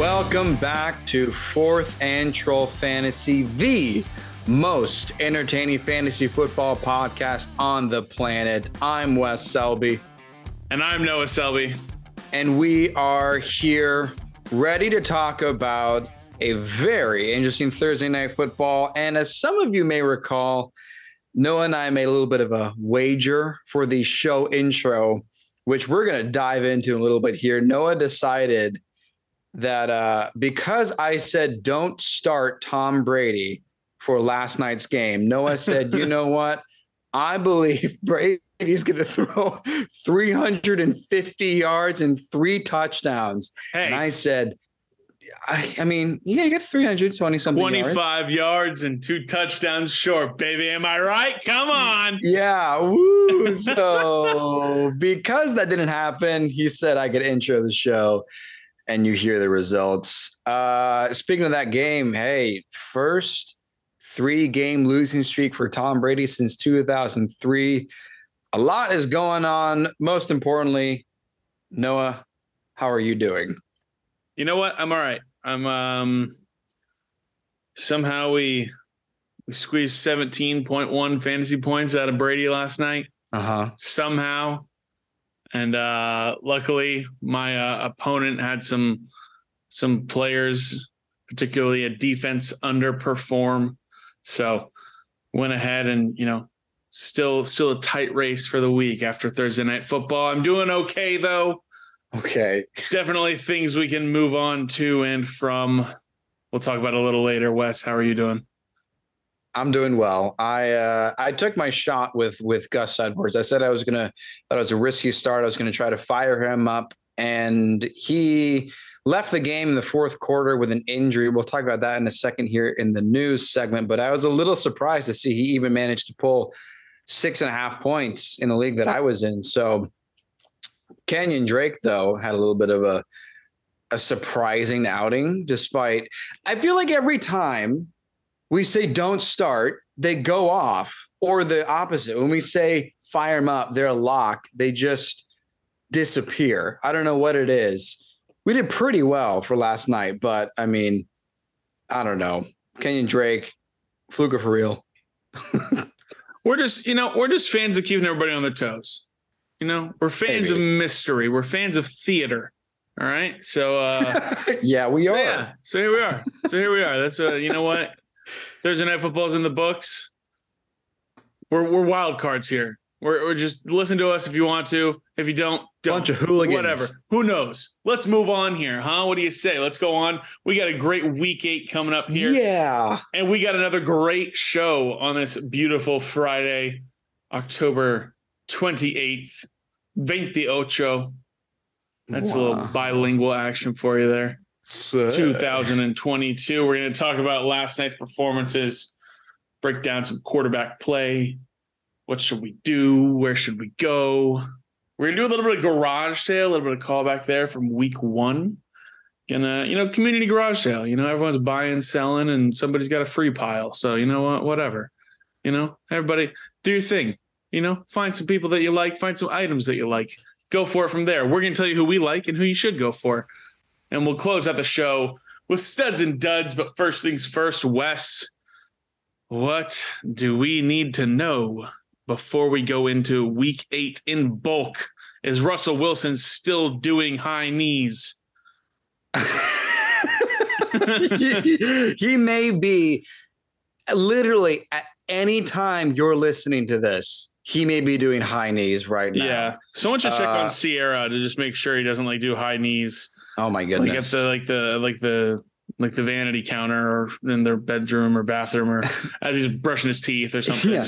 Welcome back to Fourth and Troll Fantasy, the most entertaining fantasy football podcast on the planet. I'm Wes Selby. And I'm Noah Selby. And we are here ready to talk about a very interesting Thursday night football. And as some of you may recall, Noah and I made a little bit of a wager for the show intro, which we're going to dive into a little bit here. Noah decided that uh, because I said don't start Tom Brady for last night's game, Noah said, you know what? I believe Brady's going to throw 350 yards and three touchdowns. Hey. And I said, I, I mean, yeah, you got 320 something 25 yards. yards. and two touchdowns short, baby. Am I right? Come on. Yeah. Woo. so because that didn't happen, he said I could intro the show and you hear the results. Uh, speaking of that game, hey, first three game losing streak for Tom Brady since 2003. A lot is going on. Most importantly, Noah, how are you doing? You know what? I'm all right. I'm um somehow we we squeezed 17.1 fantasy points out of Brady last night. Uh-huh. Somehow. And uh luckily my uh, opponent had some some players, particularly a defense underperform. So went ahead and, you know, still still a tight race for the week after Thursday night football. I'm doing okay though. Okay. Definitely things we can move on to and from. We'll talk about a little later. Wes, how are you doing? I'm doing well. I uh, I took my shot with with Gus Edwards. I said I was gonna that it was a risky start. I was gonna try to fire him up, and he left the game in the fourth quarter with an injury. We'll talk about that in a second here in the news segment. But I was a little surprised to see he even managed to pull six and a half points in the league that I was in. So Kenyan Drake, though, had a little bit of a a surprising outing, despite I feel like every time we say don't start, they go off, or the opposite. When we say fire them up, they're a lock, they just disappear. I don't know what it is. We did pretty well for last night, but I mean, I don't know. Kenyan Drake, Fluker for real. we're just, you know, we're just fans of keeping everybody on their toes. You know, we're fans Maybe. of mystery. We're fans of theater. All right. So uh yeah, we are. Yeah. So here we are. So here we are. That's uh you know what? Thursday night football's in the books. We're we're wild cards here. We're, we're just listen to us if you want to. If you don't, don't. Bunch of hooligans. Whatever. Who knows? Let's move on here, huh? What do you say? Let's go on. We got a great week eight coming up here. Yeah. And we got another great show on this beautiful Friday, October 28th, 28. That's wow. a little bilingual action for you there. So. 2022. We're going to talk about last night's performances, break down some quarterback play. What should we do? Where should we go? We're going to do a little bit of garage sale, a little bit of callback there from week one. Gonna, you know, community garage sale. You know, everyone's buying, selling, and somebody's got a free pile. So, you know what? Whatever. You know, everybody do your thing. You know, find some people that you like, find some items that you like. Go for it from there. We're going to tell you who we like and who you should go for. And we'll close out the show with studs and duds. But first things first, Wes, what do we need to know before we go into week eight in bulk? Is Russell Wilson still doing high knees? he, he may be literally at any time you're listening to this he may be doing high knees right now. Yeah. Someone should check uh, on Ciara to just make sure he doesn't like do high knees. Oh my goodness. Like at the like the like the like the vanity counter or in their bedroom or bathroom or as he's brushing his teeth or something. Yeah.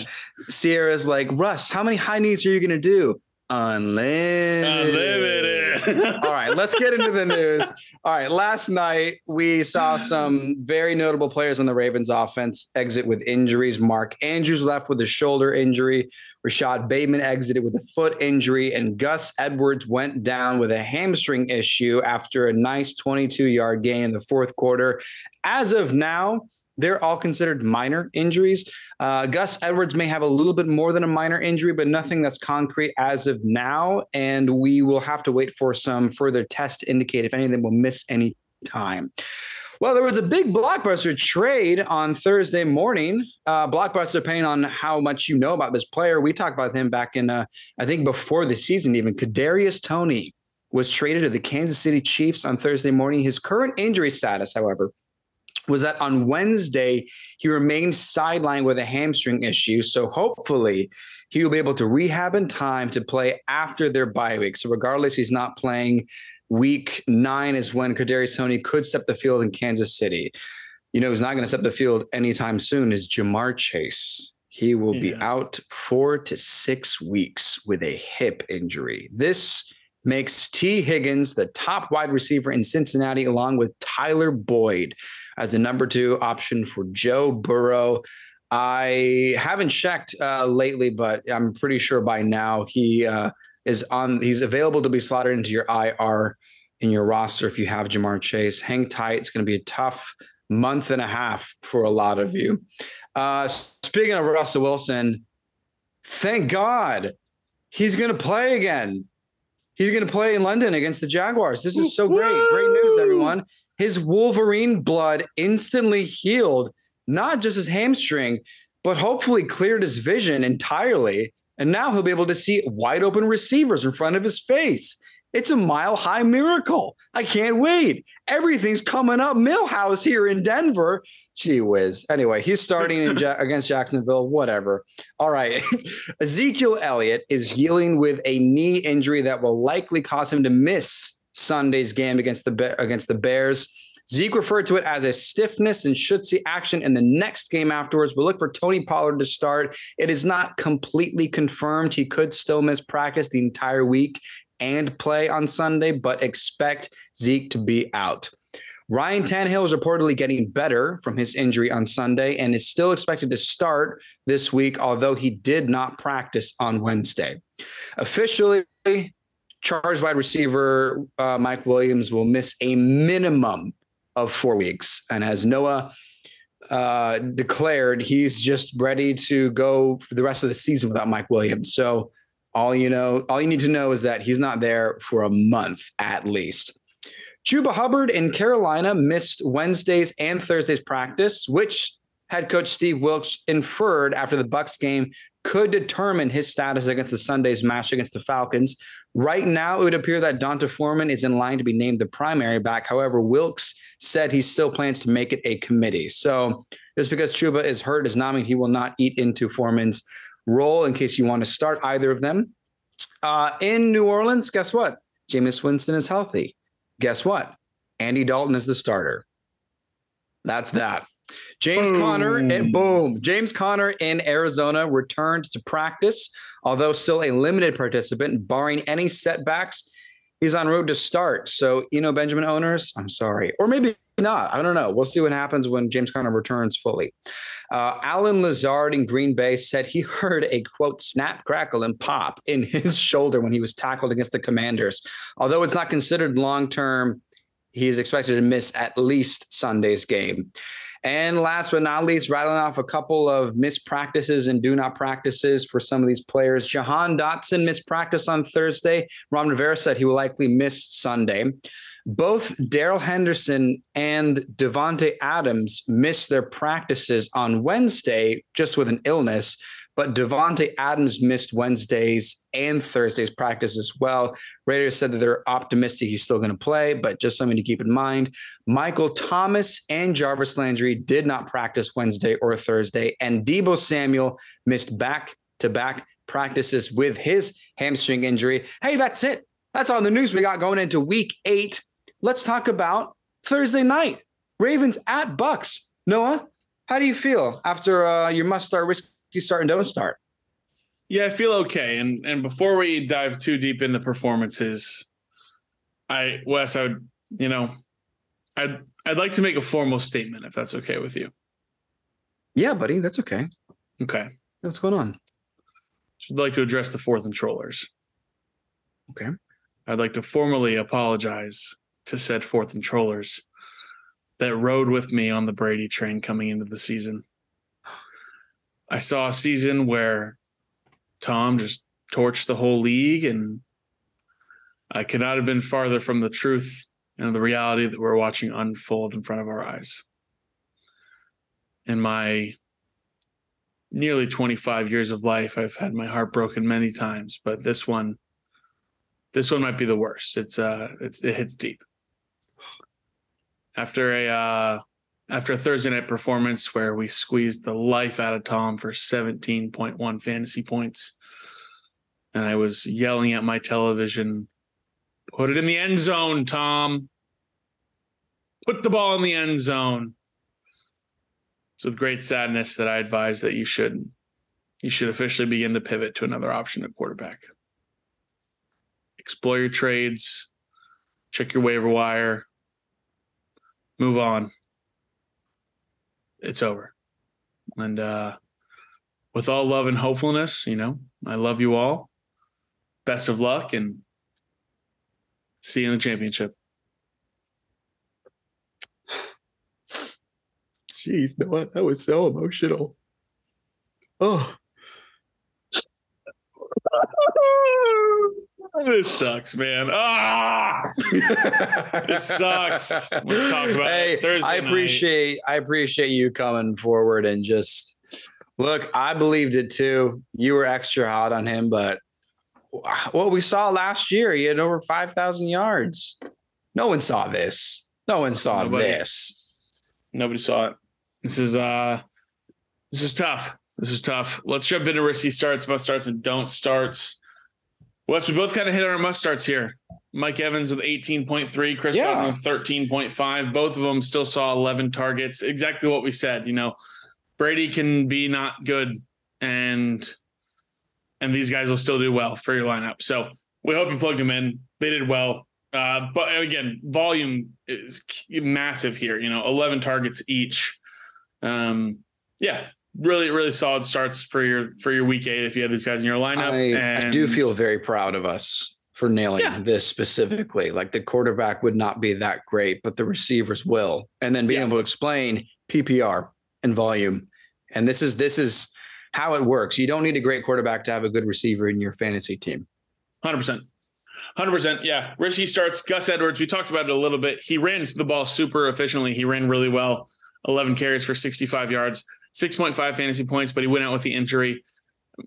Ciara's like, Russ, how many high knees are you gonna do? Unlimited. Unlimited. All right, let's get into the news. All right, last night we saw some very notable players on the Ravens offense exit with injuries. Mark Andrews left with a shoulder injury. Rashod Bateman exited with a foot injury, and Gus Edwards went down with a hamstring issue after a nice 22 yard gain in the fourth quarter. As of now, they're all considered minor injuries. Uh, Gus Edwards may have a little bit more than a minor injury, but nothing that's concrete as of now. And we will have to wait for some further tests to indicate if any of them will miss any time. Well, there was a big blockbuster trade on Thursday morning. Uh, blockbuster, depending on how much you know about this player. We talked about him back in, uh, I think, before the season. Even Kadarius Toney was traded to the Kansas City Chiefs on Thursday morning. His current injury status, however, was that on Wednesday he remained sidelined with a hamstring issue. So hopefully he will be able to rehab in time to play after their bye week. So regardless, he's not playing. Week nine is when Kadarius Toney could step the field in Kansas City. You know, he's not going to step the field anytime soon. Is Ja'Marr Chase? He will yeah. be out four to six weeks with a hip injury. This makes Tee Higgins the top wide receiver in Cincinnati, along with Tyler Boyd as the number two option for Joe Burrow. I haven't checked uh, lately, but I'm pretty sure by now he uh, is on. He's available to be slotted into your IR in your roster if you have Ja'Marr Chase. Hang tight. It's going to be a tough month and a half for a lot of you. Uh, speaking of Russell Wilson, thank God he's going to play again. He's going to play in London against the Jaguars. This is so great. Great news, everyone. His Wolverine blood instantly healed, not just his hamstring, but hopefully cleared his vision entirely. And now he'll be able to see wide open receivers in front of his face. It's a mile high miracle. I can't wait. Everything's coming up Milhouse here in Denver. Gee whiz. Anyway, he's starting ja- against Jacksonville, whatever. All right. Ezekiel Elliott is dealing with a knee injury that will likely cause him to miss Sunday's game against the against the Bears. Zeke referred to it as a stiffness and should see action in the next game afterwards. We'll look for Tony Pollard to start. It is not completely confirmed. He could still miss practice the entire week and play on Sunday, but expect Zeke to be out. Ryan Tannehill is reportedly getting better from his injury on Sunday and is still expected to start this week, although he did not practice on Wednesday. Officially, charged wide receiver uh, Mike Williams will miss a minimum of four weeks. And as Noah uh, declared, he's just ready to go for the rest of the season without Mike Williams. So all you know, all you need to know is that he's not there for a month at least. Chuba Hubbard in Carolina missed Wednesday's and Thursday's practice, which head coach Steve Wilks inferred after the Bucs game could determine his status against the Sunday's match against the Falcons. Right now, it would appear that D'Onta Foreman is in line to be named the primary back. However, Wilks said he still plans to make it a committee. So just because Chuba is hurt does not mean he will not eat into Foreman's role in case you want to start either of them. Uh, in New Orleans, guess what? Jameis Winston is healthy. Guess what? Andy Dalton is the starter. That's that. James boom. Conner and boom. James Conner in Arizona returned to practice, although still a limited participant, barring any setbacks. He's on road to start. So, you know, Benjamin owners, I'm sorry. Or maybe not. I don't know. We'll see what happens when James Conner returns fully. Uh, Allen Lazard in Green Bay said he heard a quote snap, crackle, and pop in his shoulder when he was tackled against the Commanders. Although it's not considered long term, he is expected to miss at least Sunday's game. And last but not least, rattling off a couple of missed practices and do not practices for some of these players. Jahan Dotson missed practice on Thursday. Ron Rivera said he will likely miss Sunday. Both Darrell Henderson and Davante Adams missed their practices on Wednesday just with an illness. But Davante Adams missed Wednesdays and Thursdays practice as well. Raiders said that they're optimistic he's still going to play, but just something to keep in mind. Michael Thomas and Jarvis Landry did not practice Wednesday or Thursday, and Deebo Samuel missed back to back practices with his hamstring injury. Hey, that's it. That's all the news we got going into week eight. Let's talk about Thursday night. Ravens at Bucs. Noah, how do you feel after uh, your must start risk you start and don't start? Yeah, I feel okay. And and before we dive too deep into performances, I Wes, I would, you know, I'd I'd like to make a formal statement if that's okay with you. Yeah, buddy, that's okay. Okay. What's going on? I'd like to address the fourth and trollers. Okay. I'd like to formally apologize to said fourth and trollers that rode with me on the Brady train coming into the season. I saw a season where Tom just torched the whole league, and I could not have been farther from the truth and the reality that we're watching unfold in front of our eyes. In my nearly 25 years of life, I've had my heart broken many times, but this one, this one might be the worst. It's uh, it's it hits deep. After a uh, after a Thursday night performance where we squeezed the life out of Tom for 17.1 fantasy points, and I was yelling at my television, "Put it in the end zone, Tom! Put the ball in the end zone!" It's with great sadness that I advise that you should you should officially begin to pivot to another option at quarterback. Explore your trades, check your waiver wire, move on. It's over. And uh, with all love and hopefulness, you know, I love you all. Best of luck and see you in the championship. Jeez, no, that was so emotional. Oh. this sucks, man. Ah, this sucks. Let's talk about hey, Thursday I appreciate night. I appreciate you coming forward and just look. I believed it too. You were extra hot on him, but what we saw last year, he had over five thousand yards. No one saw this. No one saw Nobody. this. Nobody saw it. This is uh this is tough. This is tough. Let's jump into risky starts, must starts, and don't starts. Wes, we both kind of hit our must starts here. Mike Evans with 18.3, Chris yeah. Godwin with 13.5. Both of them still saw 11 targets. Exactly what we said. You know, Brady can be not good, and and these guys will still do well for your lineup. So we hope you plugged them in. They did well. Uh, but again, volume is massive here. You know, 11 targets each um, yeah, really, really solid starts for your for your week eight if you have these guys in your lineup. I, and, I do feel very proud of us for nailing yeah. this specifically. Like the quarterback would not be that great, but the receivers will. And then being yeah. able to explain PPR and volume. And this is this is how it works. You don't need a great quarterback to have a good receiver in your fantasy team. 100%. 100%. Yeah. Risky starts. Gus Edwards, we talked about it a little bit. He ran the ball super efficiently. He ran really well. 11 carries for 65 yards, 6.5 fantasy points, but he went out with the injury.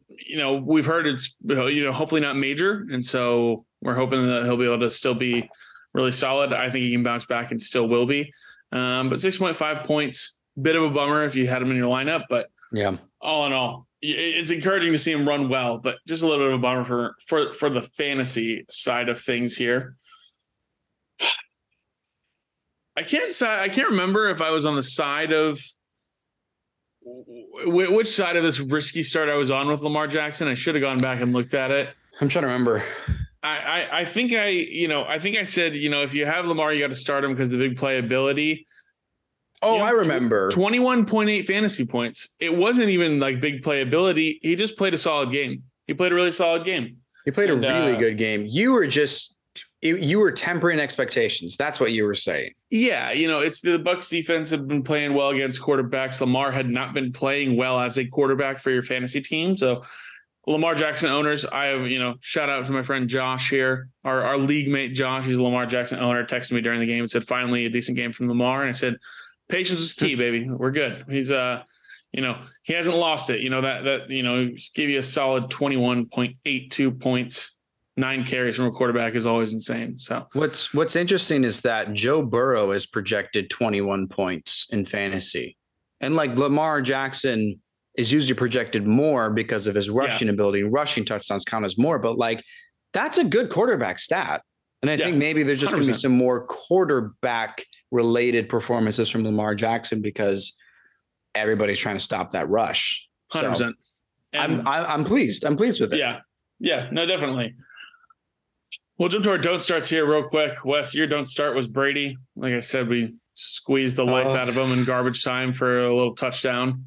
You know, we've heard it's, you know, hopefully not major. And so we're hoping that he'll be able to still be really solid. I think he can bounce back and still will be. Um, but 6.5 points, bit of a bummer if you had him in your lineup. But yeah, all in all, it's encouraging to see him run well, but just a little bit of a bummer for for for the fantasy side of things here. I can't say I can't remember if I was on the side of which side of this risky start I was on with Lamar Jackson. I should have gone back and looked at it. I'm trying to remember. I, I, I think I, you know, I think I said, you know, if you have Lamar, you got to start him because the big playability. Oh, you know, I remember. 21.8 fantasy points. It wasn't even like big playability. He just played a solid game. He played a really solid game. He played and, a really uh, good game. You were just it, you were tempering expectations. That's what you were saying. Yeah, you know, it's the Bucs defense have been playing well against quarterbacks. Lamar had not been playing well as a quarterback for your fantasy team. So Lamar Jackson owners, I have, you know, shout out to my friend Josh here, our, our league mate Josh. He's a Lamar Jackson owner, texted me during the game and said, finally a decent game from Lamar. And I said, patience is key, baby. We're good. He's uh you know, he hasn't lost it. You know, that that, you know, give you a solid 21.82 points nine carries from a quarterback is always insane. So what's what's interesting is that Joe Burrow is projected 21 points in fantasy. And like Lamar Jackson is usually projected more because of his rushing yeah. ability. Rushing touchdowns count as more, but like that's a good quarterback stat. And I yeah, think maybe there's just going to be some more quarterback related performances from Lamar Jackson because everybody's trying to stop that rush. Hundred so percent. I'm I'm pleased. I'm pleased with it. Yeah, yeah, no, definitely. We'll jump to our don't starts here real quick. Wes, your don't start was Brady. Like I said, we squeezed the life uh, out of him in garbage time for a little touchdown.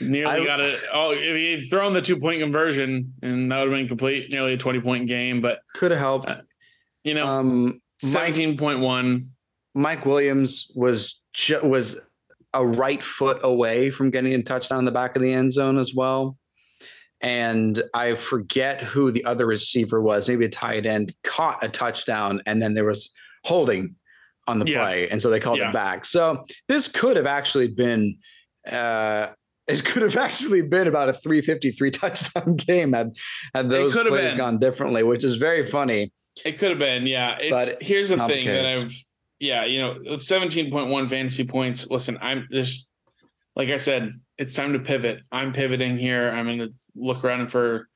Nearly I, got it. Oh, if he would thrown the two point conversion, and that would have been complete, nearly a 20 point game, but could have helped. Uh, you know, um, 17.1. Mike Williams was ju- was a right foot away from getting a touchdown in the back of the end zone as well and I forget who the other receiver was, maybe a tight end, caught a touchdown, and then there was holding on the Yeah. play, and so they called Yeah. it back. So this could have actually been. Uh, it could have actually been about a 353 touchdown game had had those could have plays been. gone differently, which is very funny. It could have been, yeah. It's But here's the thing that. I've yeah, you know, 17.1 fantasy points. Listen, I'm just like I said, it's time to pivot. I'm pivoting here. I'm gonna look around for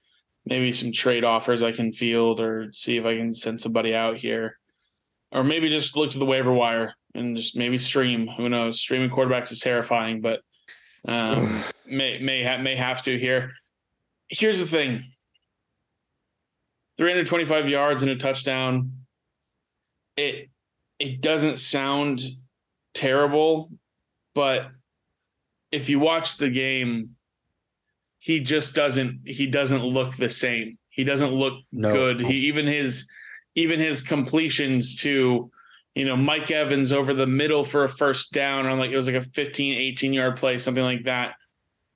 maybe some trade offers I can field or see if I can send somebody out here. Or maybe just look to the waiver wire and just maybe stream. Who knows? Streaming quarterbacks is terrifying, but um may may ha- may have to here. Here's the thing. 325 yards and a touchdown. It it doesn't sound terrible, but if you watch the game, he just doesn't he doesn't look the same. He doesn't look No. good. He even his even his completions to you know Mike Evans over the middle for a first down on like it was like a 15 18 yard play something like that.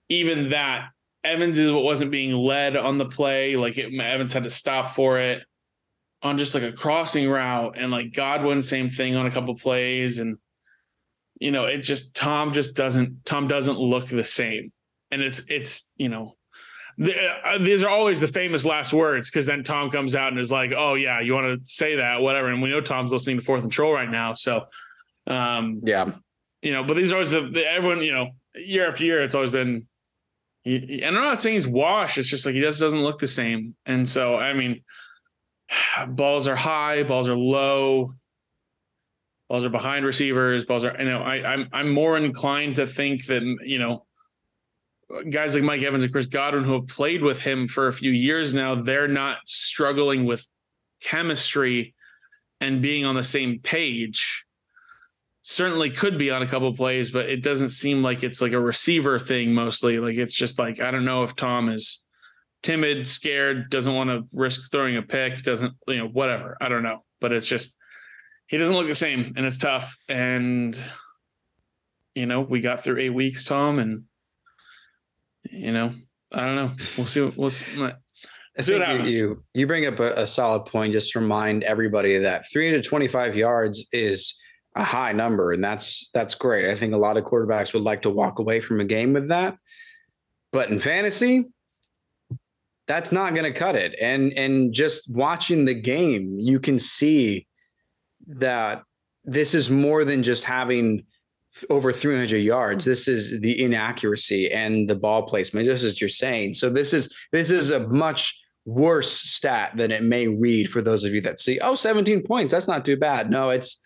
Even that Evans is what wasn't being led on the play like it, Evans had to stop for it on just like a crossing route and like Godwin same thing on a couple plays and you know it just Tom just doesn't Tom doesn't look the same and it's it's you know the, uh, these are always the famous last words because then Tom comes out and is like, "Oh yeah, you want to say that, whatever." And we know Tom's listening to Fourth and Troll right now, so um, Yeah, you know. But these are always the, the everyone, you know, year after year, it's always been. And I'm not saying he's washed. It's just like he just doesn't look the same. And so, I mean, balls are high, balls are low, balls are behind receivers, balls are. You know, I, I'm I'm more inclined to think that you know guys like Mike Evans and Chris Godwin who have played with him for a few years now, they're not struggling with chemistry and being on the same page. Certainly could be on a couple plays, but it doesn't seem like it's like a receiver thing mostly. Like it's just like I don't know if Tom is timid, scared, doesn't want to risk throwing a pick, doesn't, you know, whatever. I don't know. But it's just he doesn't look the same and it's tough. And you know, we got through eight weeks, Tom, and you know, I don't know. We'll see. What, we'll see. I think you, you you bring up a, a solid point. Just to remind everybody that 325 yards is a high number, and that's that's great. I think a lot of quarterbacks would like to walk away from a game with that, but in fantasy, that's not going to cut it. And and just watching the game, you can see that this is more than just having over 300 yards. This is the inaccuracy and the ball placement, just as you're saying. So this is this is a much worse stat than it may read for those of you that see, oh, 17 points. That's not too bad. No, it's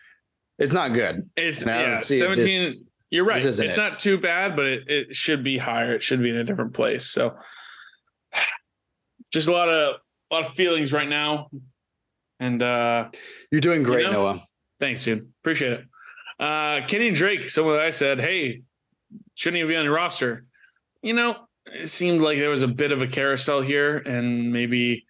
it's not good. It's don't yeah, seventeen. this- you're right. It's it. not too bad, but it, it should be higher. It should be in a different place. So, just a lot of a lot of feelings right now. And uh You're doing great, know, Noah. thanks, dude. Appreciate it. Uh Kenny Drake, someone that I said, hey, shouldn't he be on your roster? You know, it seemed like there was a bit of a carousel here, and maybe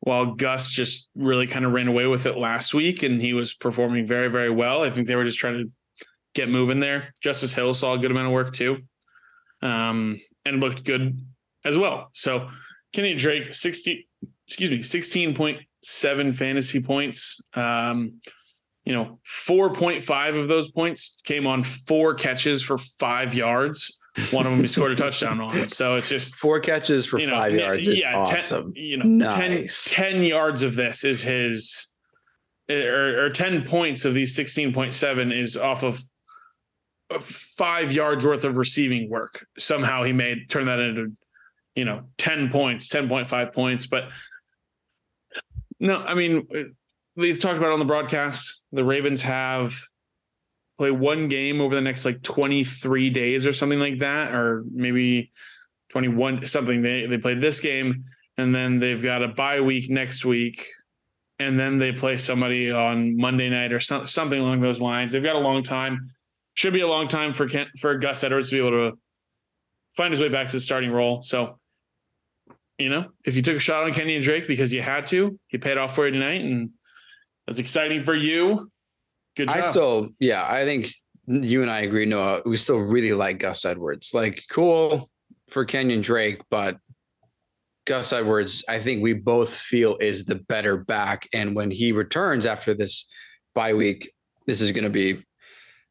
while Gus just really kind of ran away with it last week and he was performing very, very well. I think they were just trying to get moving there. Justice Hill saw a good amount of work too. Um, and looked good as well. So Kenny Drake, 60, excuse me, 16.7 fantasy points. Um, you know, 4.5 of those points came on four catches for five yards. One of them he scored a touchdown on. So it's just Four catches for you know, five yards is ten- awesome. you know, Nice. 10, 10 yards of this is his, or, or 10 points of these 16.7 is off of of five yards worth of receiving work. Somehow he made turn that into, you know, 10 points, 10.5 points. But no, I mean, we talked about on the broadcast. The Ravens have play one game over the next like 23 days or something like that, or maybe 21 something. They they played this game and then they've got a bye week next week. And then they play somebody on Monday night or some, something along those lines. They've got a long time. Should be a long time for Kent, for Gus Edwards to be able to find his way back to the starting role. So, you know, if you took a shot on Kenyan Drake because you had to, he paid off for you tonight, and that's exciting for you. Good job. I still, yeah, I think you and I agree, Noah. We still really like Gus Edwards. Like, cool for Kenyan Drake, but Gus Edwards, I think we both feel is the better back. And when he returns after this bye week, this is going to be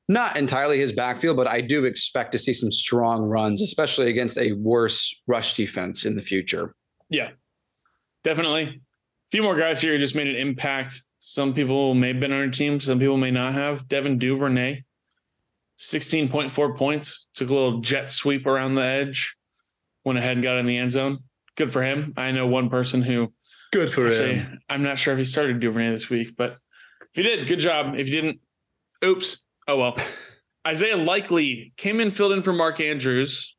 not entirely his backfield, but I do expect to see some strong runs, especially against a worse rush defense in the future. Yeah, definitely. A few more guys here just made an impact. Some people may have been on our team, some people may not have. Devin Duvernay, 16.4 points, took a little jet sweep around the edge, went ahead and got in the end zone. Good for him. I know one person who. Good for actually, him. I'm not sure if he started Duvernay this week, but if he did, good job. If you didn't, oops. Oh well. Isaiah Likely came in, filled in for Mark Andrews.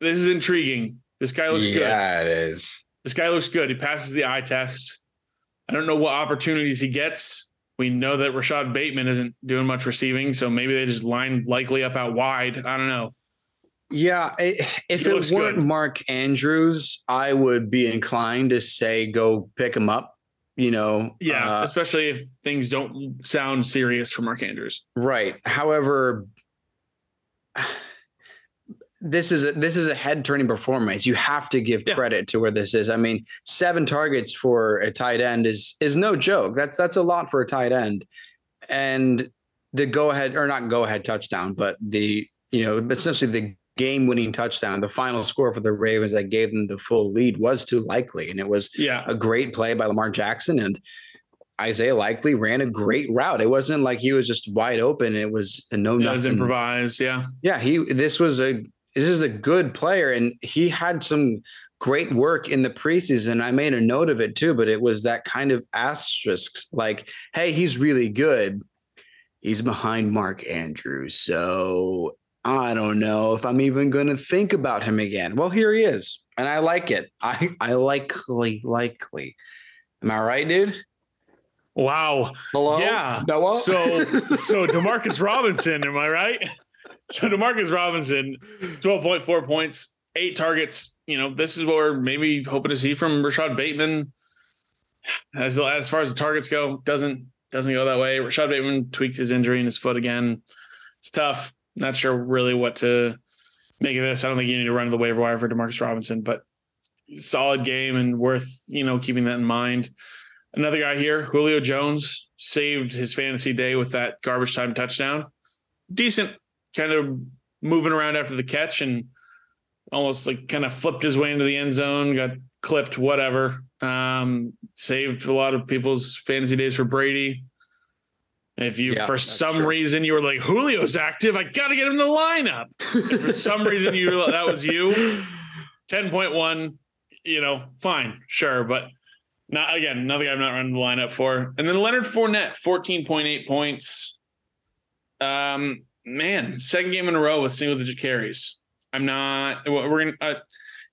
This is intriguing. This guy looks yeah, good. Yeah, it is. This guy looks good. He passes the eye test. I don't know what opportunities he gets. We know that Rashod Bateman isn't doing much receiving, so maybe they just line Likely up out wide. I don't know. Yeah, if he it weren't good. Mark Andrews, I would be inclined to say go pick him up you know yeah uh, especially if things don't sound serious for mark andrews. Right. However this is a, this is a head turning performance. You have to give yeah. credit to where this is. I mean seven targets for a tight end is is no joke. That's that's a lot for a tight end. And the go ahead or not go ahead touchdown but the you know essentially the game winning touchdown. The final score for the Ravens that gave them the full lead was too likely. And it was yeah. a great play by Lamar Jackson. And Isaiah Likely ran a great route. It wasn't like he was just wide open. It was a no nothing. It was improvised. Yeah. Yeah. He, this was a, this is a good player. And he had some great work in the preseason. I made a note of it too, but it was that kind of asterisk like, hey, he's really good. He's behind Mark Andrews. So I don't know if I'm even going to think about him again. Well, here he is, and I like it. I I likely likely. Am I right, dude? Wow. Hello. Yeah. Noah? So so Demarcus Robinson, am I right? So Demarcus Robinson, twelve point four points, eight targets. You know, this is what we're maybe hoping to see from Rashod Bateman. As as far as the targets go, doesn't doesn't go that way. Rashod Bateman tweaked his injury in his foot again. It's tough. Not sure really what to make of this. I don't think you need to run to the waiver wire for Demarcus Robinson, but solid game and worth, you know, keeping that in mind. Another guy here, Julio Jones, saved his fantasy day with that garbage time touchdown. Decent kind of moving around after the catch and almost like kind of flipped his way into the end zone, got clipped, whatever. Um, saved a lot of people's fantasy days for Brady. If you, yeah, for some true. reason, you were like Julio's active, I got to get him in the lineup. if for some reason you that was you, ten point one, you know, fine, sure, but not again. Another guy I'm not running the lineup for. And then Leonard Fournette, fourteen point eight points. Um, man, second game in a row with single digit carries. I'm not. We're gonna. Uh,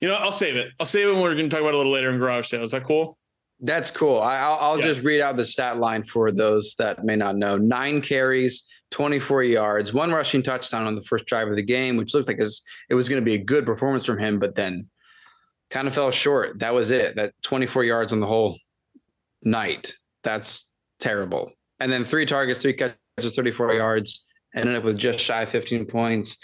you know, I'll save it. I'll save it. when We're to talk about it a little later in garage sale. Is that cool? That's cool. I, will I'll yeah. just read out the stat line for those that may not know. Nine carries, 24 yards, one rushing touchdown on the first drive of the game, which looked like it was, going to be a good performance from him, but then kind of fell short. That was it. That 24 yards on the whole night. That's terrible. And then three targets, three catches, 34 yards, ended up with just shy of 15 points.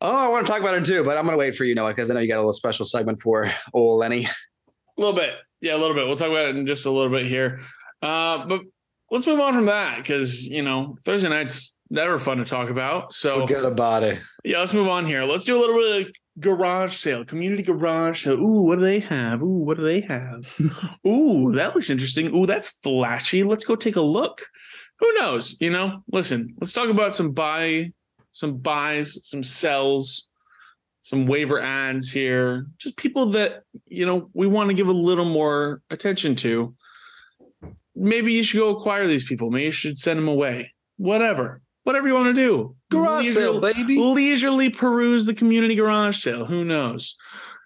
Oh, I want to talk about him too, but I'm going to wait for you, Noah, because I know you got a little special segment for old Lenny. A little bit. Yeah, a little bit. We'll talk about it in just a little bit here. Uh, but let's move on from that because you know Thursday nights never fun to talk about. So forget about it. Yeah, let's move on here. Let's do a little bit of garage sale, community garage sale. Ooh, what do they have? Ooh, what do they have? Ooh, that looks interesting. Ooh, that's flashy. Let's go take a look. Who knows? You know, listen, let's talk about some buy, some buys, some sells some waiver ads here, just people that, you know, we want to give a little more attention to. Maybe you should go acquire these people. Maybe you should send them away. Whatever. Whatever you want to do. Garage Leisure, sale, baby. Leisurely peruse the community garage sale. Who knows?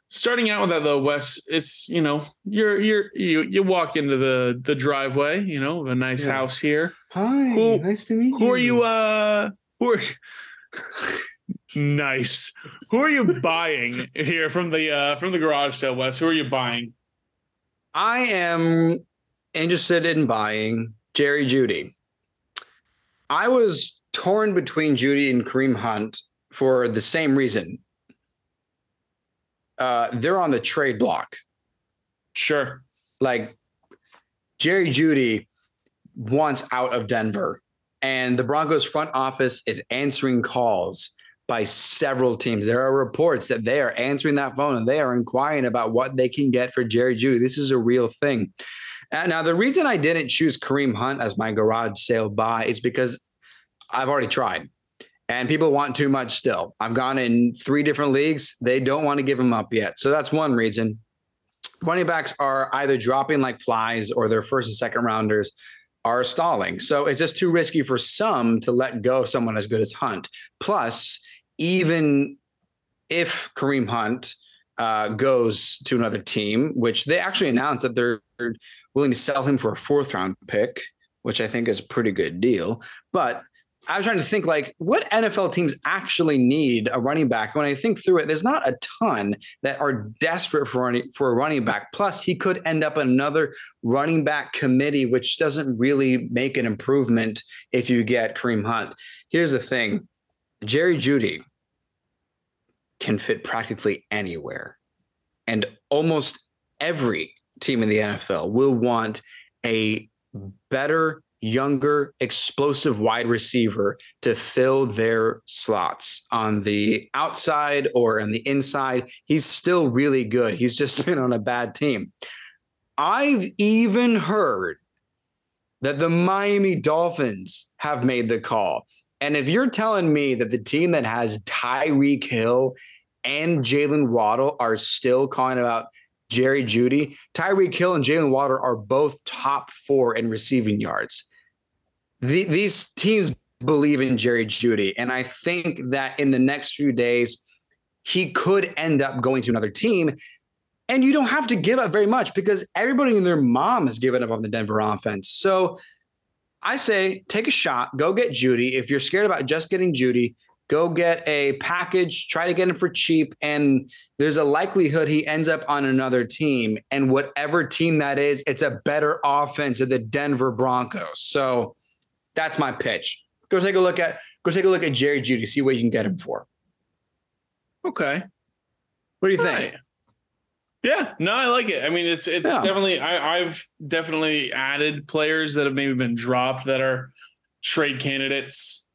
Starting out with that though, Wes, it's you know, you're you're you you walk into the the driveway, you know, a nice yeah. house here. Hi, who, nice to meet who you. Who are you uh who are Nice. Who are you buying here from the uh from the garage sale, Wes? Who are you buying? I am interested in buying Jerry Jeudy. I was torn between Jeudy and Kareem Hunt for the same reason. Uh, they're on the trade block. Sure. Like Jerry Jeudy wants out of Denver and the Broncos front office is answering calls by several teams. There are reports that they are answering that phone and they are inquiring about what they can get for Jerry Jeudy. This is a real thing. Uh, now, the reason I didn't choose Kareem Hunt as my garage sale buy is because I've already tried and people want too much still. I've gone in three different leagues. They don't want to give him up yet. So that's one reason. Running backs are either dropping like flies or their first and second rounders are stalling. So it's just too risky for some to let go of someone as good as Hunt. Plus, even if Kareem Hunt uh, goes to another team, which they actually announced that they're willing to sell him for a fourth round pick, which I think is a pretty good deal. But I was trying to think like what NFL teams actually need a running back. When I think through it, there's not a ton that are desperate for running, for a running back. Plus, he could end up another running back committee, which doesn't really make an improvement if you get Kareem Hunt. Here's the thing: Jerry Jeudy can fit practically anywhere, and almost every team in the NFL will want a better younger, explosive wide receiver to fill their slots on the outside or on the inside. He's still really good. He's just been on a bad team. I've even heard that the Miami Dolphins have made the call. And if you're telling me that the team that has Tyreek Hill and Jaylen Waddle are still calling about Jerry Jeudy, Tyreek Hill and Jaylen Waddle are both top four in receiving yards the, these teams believe in Jerry Jeudy. And I think that in the next few days, he could end up going to another team. And you don't have to give up very much because everybody and their mom has given up on the Denver offense. So I say take a shot, go get Jeudy. If you're scared about just getting Jeudy, go get a package, try to get him for cheap. And there's a likelihood he ends up on another team. And whatever team that is, it's a better offense of the Denver Broncos. So that's my pitch. Go take a look at go take a look at Jerry Jeudy, see what you can get him for. Okay. What do you think? Right. Yeah, no, I like it. I mean, it's it's yeah. definitely I, I've definitely added players that have maybe been dropped that are trade candidates.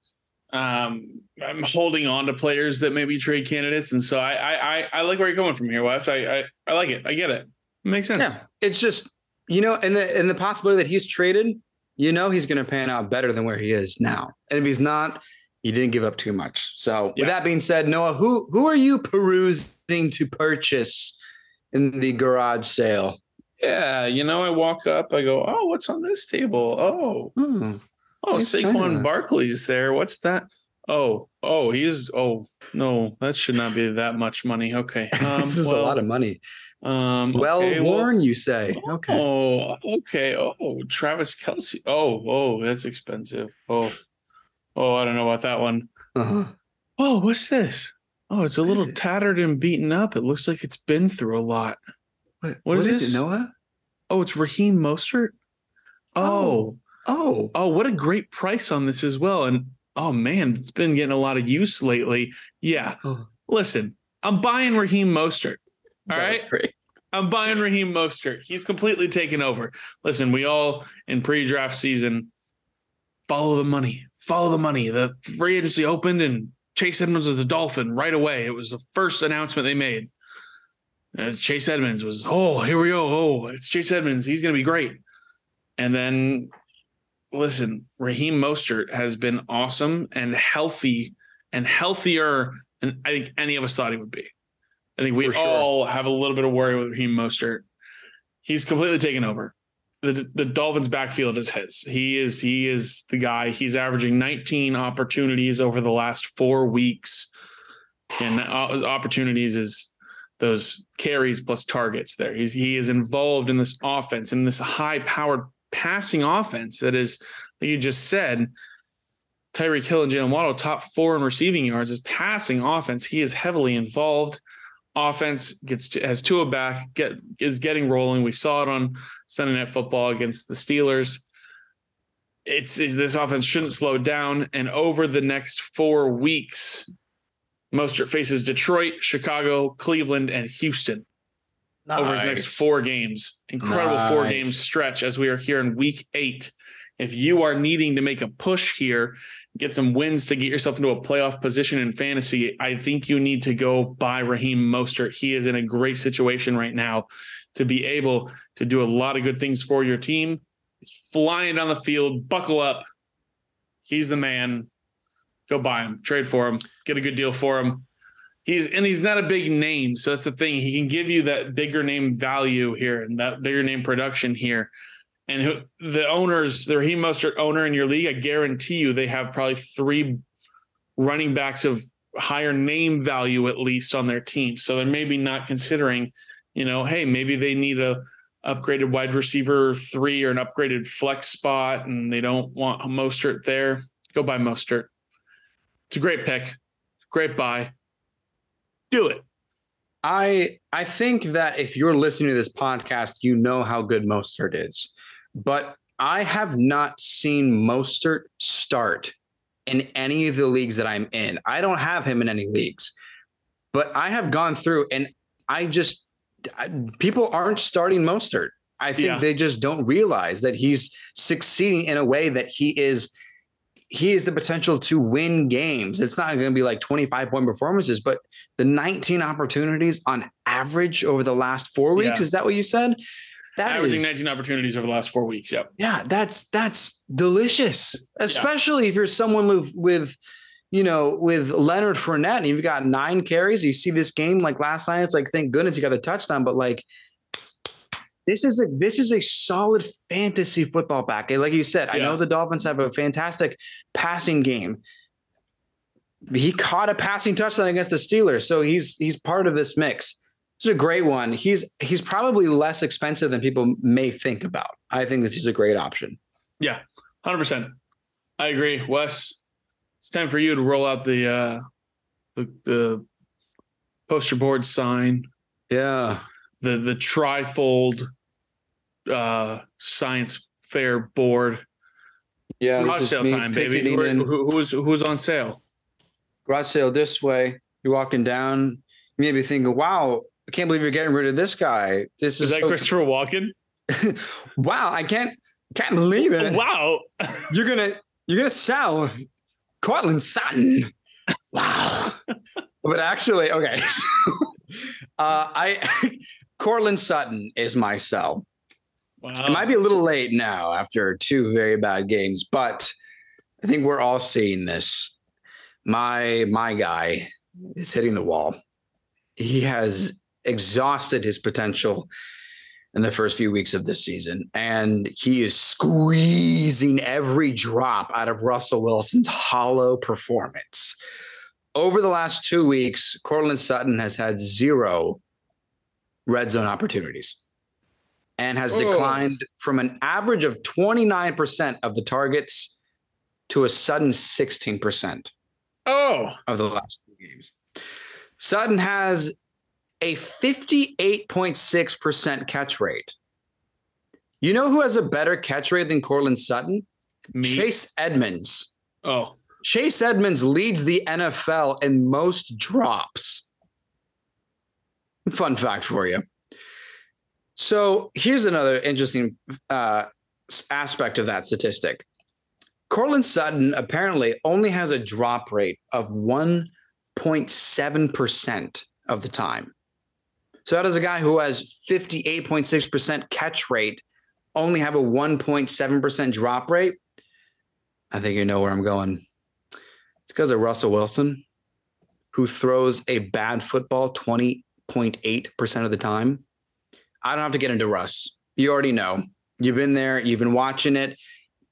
Um, I'm holding on to players that may be trade candidates, and so I I I like where you're going from here, Wes. I I, I like it. I get it. it makes sense. Yeah, it's just you know, and the and the possibility that he's traded you know he's going to pan out better than where he is now. And if he's not, he didn't give up too much. So yeah. with that being said, Noah, who who are you perusing to purchase in the garage sale? Yeah, you know, I walk up, I go, oh, what's on this table? Oh, hmm. oh, Saquon kinda... Barkley's there. What's that? Oh, oh, he's oh no, that should not be that much money. Okay, um, this is well, a lot of money. Um, well okay, worn, well, you say. Okay. Oh, okay. Oh, Travis Kelce. Oh, oh, that's expensive. Oh, oh, I don't know about that one. Uh-huh. Oh, what's this? Oh, it's a what little it? tattered and beaten up. It looks like it's been through a lot. what, what is, is, this? It, Noah? Oh, it's Raheem Mostert. Oh. oh, oh, oh! What a great price on this as well. And oh man, it's been getting a lot of use lately. Yeah. Oh. Listen, I'm buying Raheem Mostert. All right. I'm buying Raheem Mostert. He's completely taken over. Listen, we all in pre-draft season follow the money. Follow the money. The free agency opened and Chase Edmonds was the Dolphin right away. It was the first announcement they made. Uh, Chase Edmonds was, oh, here we go. Oh, it's Chase Edmonds. He's going to be great. And then, listen, Raheem Mostert has been awesome and healthy and healthier than I think any of us thought he would be. I think we sure. all have a little bit of worry with Raheem Mostert. He's completely taken over. The the Dolphins backfield is his. He is he is the guy. He's averaging 19 opportunities over the last four weeks, and opportunities is those carries plus targets. There, he's he is involved in this offense in this high powered passing offense that is, like you just said, Tyreek Hill and Jaylen Waddle top four in receiving yards. Is passing offense. He is heavily involved offense gets has Tua back, get is getting rolling. We saw it on Sunday Night Football against the Steelers. It's, it's this offense shouldn't slow down, and over the next four weeks, Mostert faces Detroit, Chicago, Cleveland, and Houston. Nice. Over his next four games, incredible nice. four game stretch as we are here in Week Eight. if you are needing to make a push here, get some wins to get yourself into a playoff position in fantasy, I think you need to go buy Raheem Mostert. He is in a great situation right now to be able to do a lot of good things for your team. He's flying down the field. Buckle up. He's the man. Go buy him, trade for him, get a good deal for him. He's and he's not a big name, so that's the thing. He can give you that bigger name value here and that bigger name production here. And the owners, the Raheem Mostert owner in your league, I guarantee you they have probably three running backs of higher name value at least on their team. So they're maybe not considering, you know, hey, maybe they need a upgraded wide receiver three or an upgraded flex spot, and they don't want Mostert there. Go buy Mostert. It's a great pick, great buy. Do it. I I think that if you're listening to this podcast, you know how good Mostert is but I have not seen Mostert start in any of the leagues that I'm in. I don't have him in any leagues, but I have gone through and I just people aren't starting Mostert. I think yeah. they just don't realize that he's succeeding in a way that he is he has the potential to win games. It's not going to be like 25 point performances, but the 19 opportunities on average over the last four weeks. Yeah. Is that what you said? That averaging is, 19 opportunities over the last four weeks. Yep. Yeah, that's that's delicious, especially yeah. if you're someone with with you know with Leonard Fournette and you've got nine carries. You see this game like last night. It's like thank goodness you got the touchdown, but like this is a this is a solid fantasy football back. Like you said, yeah. I know the Dolphins have a fantastic passing game. He caught a passing touchdown against the Steelers, so he's he's part of this mix. This is a great one. He's he's probably less expensive than people may think about. I think this is a great option. Yeah, hundred percent. I agree, Wes. It's time for you to roll out the uh, the, the poster board sign. Yeah, the the trifold uh, science fair board. Yeah, garage sale time, baby. Who, who's who's on sale? Garage sale this way. You're walking down. You may be thinking, "Wow, I can't believe you're getting rid of this guy. This is, is that so- Christopher Walken? wow, I can't can't believe it. Wow. you're gonna you're gonna sell Courtland Sutton. Wow. but actually, okay. uh I Courtland Sutton is my sell. Wow. It might be a little late now after two very bad games, but I think we're all seeing this. My my guy is hitting the wall. He has exhausted his potential in the first few weeks of this season. And he is squeezing every drop out of Russell Wilson's hollow performance. Over the last two weeks, Courtland Sutton has had zero red zone opportunities and has oh. declined from an average of 29% of the targets to a sudden 16%. Oh, of the last two games. Sutton has a 58.6% catch rate. You know who has a better catch rate than Courtland Sutton? Me. Chase Edmonds. Oh. Chase Edmonds leads the NFL in most drops. Fun fact for you. So here's another interesting uh, aspect of that statistic. Courtland Sutton apparently only has a drop rate of 1.7% of the time. So how does a guy who has 58.6% catch rate only have a 1.7% drop rate? I think you know where I'm going. It's because of Russell Wilson, who throws a bad football 20.8% of the time. I don't have to get into Russ. You already know. You've been there, you've been watching it.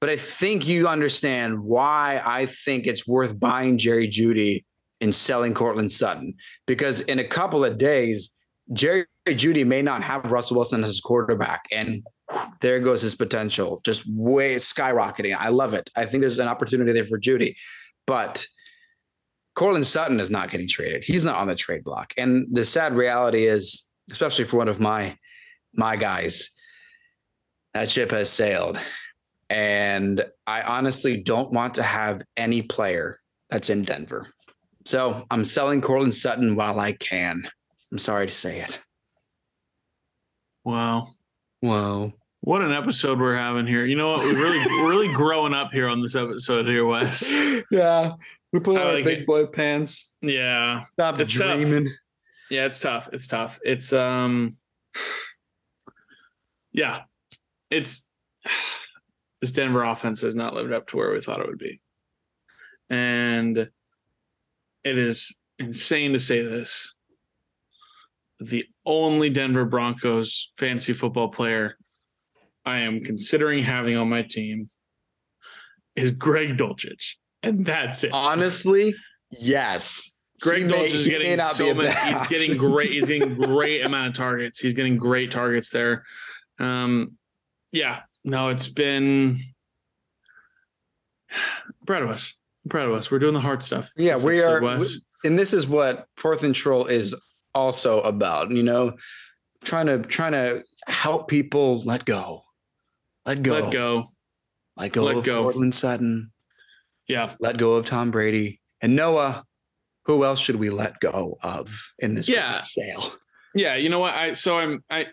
But I think you understand why I think it's worth buying Jerry Jeudy and selling Courtland Sutton. Because in a couple of days, Jerry Jeudy may not have Russell Wilson as his quarterback, and there goes his potential, just way skyrocketing. I love it. I think there's an opportunity there for Jeudy, but Courtland Sutton is not getting traded. He's not on the trade block, and the sad reality is, especially for one of my my guys, that ship has sailed, and I honestly don't want to have any player that's in Denver. So I'm selling Courtland Sutton while I can. I'm sorry to say it. Wow. Wow. What an episode we're having here. You know what? We're really we're really growing up here on this episode here, Wes. Yeah. We put on our like big it. boy pants. Yeah. Stop It's tough. dreaming. Yeah, it's tough. It's tough. It's um yeah. It's this Denver offense has not lived up to where we thought it would be. And it is insane to say this. The only Denver Broncos fantasy football player I am considering having on my team is Greg Dulcich. And that's it. Honestly, yes. Greg He Dulcich is getting so many. He's getting great. He's getting great amount of targets. He's getting great targets there. Um, yeah, no, it's been I'm proud of us. I'm proud of us. We're doing the hard stuff. Yeah, we are. Wes. And this is what Fourth and Troll is also about. You know, trying to trying to help people let go, let go, Let go. let go Let of go. Courtland Sutton, Yeah, let go of Tom Brady and Noah. Who else should we let go of in this Yeah. sale? yeah. You know what? I so I'm I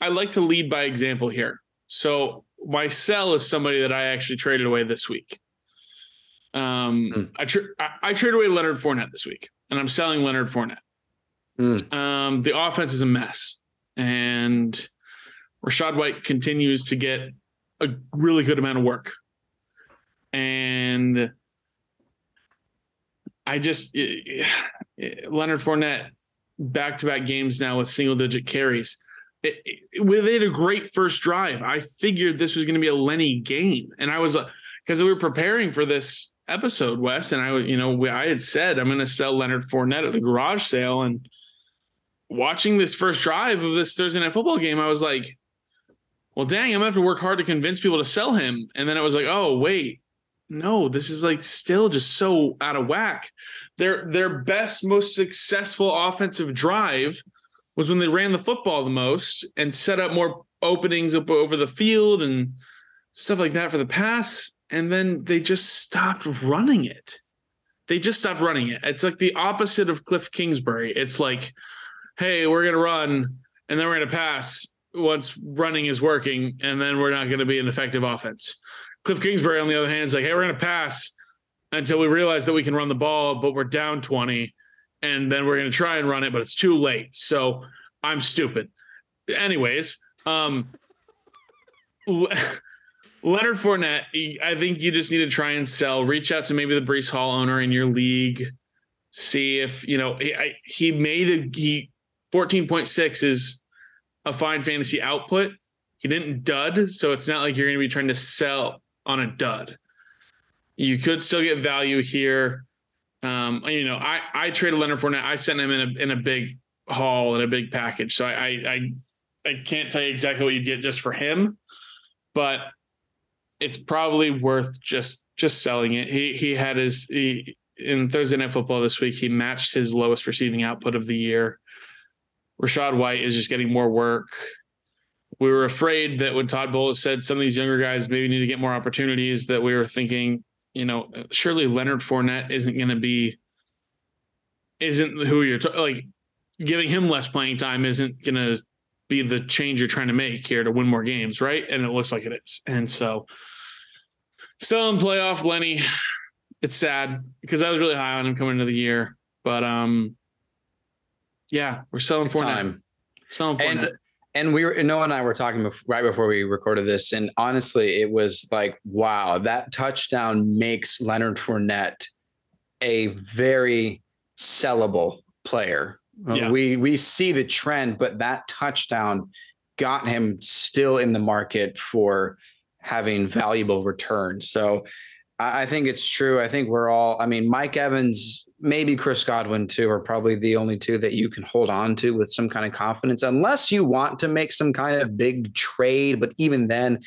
I like to lead by example here. So my sell is somebody that I actually traded away this week. Um, Mm. I, tra- I I traded away Leonard Fournette this week, and I'm selling Leonard Fournette. Mm. Um, the offense is a mess, and Rachaad White continues to get a really good amount of work. And I just eh, eh, Leonard Fournette back to back games now with single digit carries. It, it, had a great first drive. I figured this was going to be a Lenny game, and I was because we were preparing for this episode, Wes, and I, you know, I had said I'm going to sell Leonard Fournette at the garage sale, and watching this first drive of this Thursday night football game, I was like, well, dang, I'm gonna have to work hard to convince people to sell him. And then it was like, oh, wait, no, this is like still just so out of whack. Their their best, most successful offensive drive was when they ran the football the most and set up more openings up over the field and stuff like that for the pass. And then they just stopped running it. They just stopped running it. It's like the opposite of Cliff Kingsbury. It's like, hey, we're gonna run and then we're gonna pass once running is working, and then we're not gonna be an effective offense. Cliff Kingsbury, on the other hand, is like, hey, we're gonna pass until we realize that we can run the ball, but we're down 20, and then we're gonna try and run it, but it's too late. So I'm stupid. Anyways, um Le- Leonard Fournette, I think you just need to try and sell. Reach out to maybe the Breece Hall owner in your league. See if you know he, I, he made a he 14.6 is a fine fantasy output. He didn't dud, so it's not like you're going to be trying to sell on a dud. You could still get value here. Um, you know, I I traded Leonard Fournette. I sent him in a in a big haul and a big package. So I I I, I can't tell you exactly what you get just for him, but it's probably worth just just selling it. He he had his he, in Thursday night football this week. He matched his lowest receiving output of the year. Rachaad White is just getting more work. We were afraid that when Todd Bowles said some of these younger guys maybe need to get more opportunities, that we were thinking, you know, surely Leonard Fournette isn't going to be, isn't who you're t- like giving him less playing time isn't going to be the change you're trying to make here to win more games, right? And it looks like it is. And so, still in playoff, Lenny. It's sad because I was really high on him coming into the year, but um, yeah, we're selling Fournette. time. Selling Fournette. And and we were Noah and I were talking bef- right before we recorded this, and honestly, it was like, wow, that touchdown makes Leonard Fournette a very sellable player. Uh, Yeah. We we see the trend, but that touchdown got him still in the market for having valuable returns. So I, think it's true. I think we're all. I mean, Mike Evans, maybe Chris Godwin too, are probably the only two that you can hold on to with some kind of confidence, unless you want to make some kind of big trade. But even then,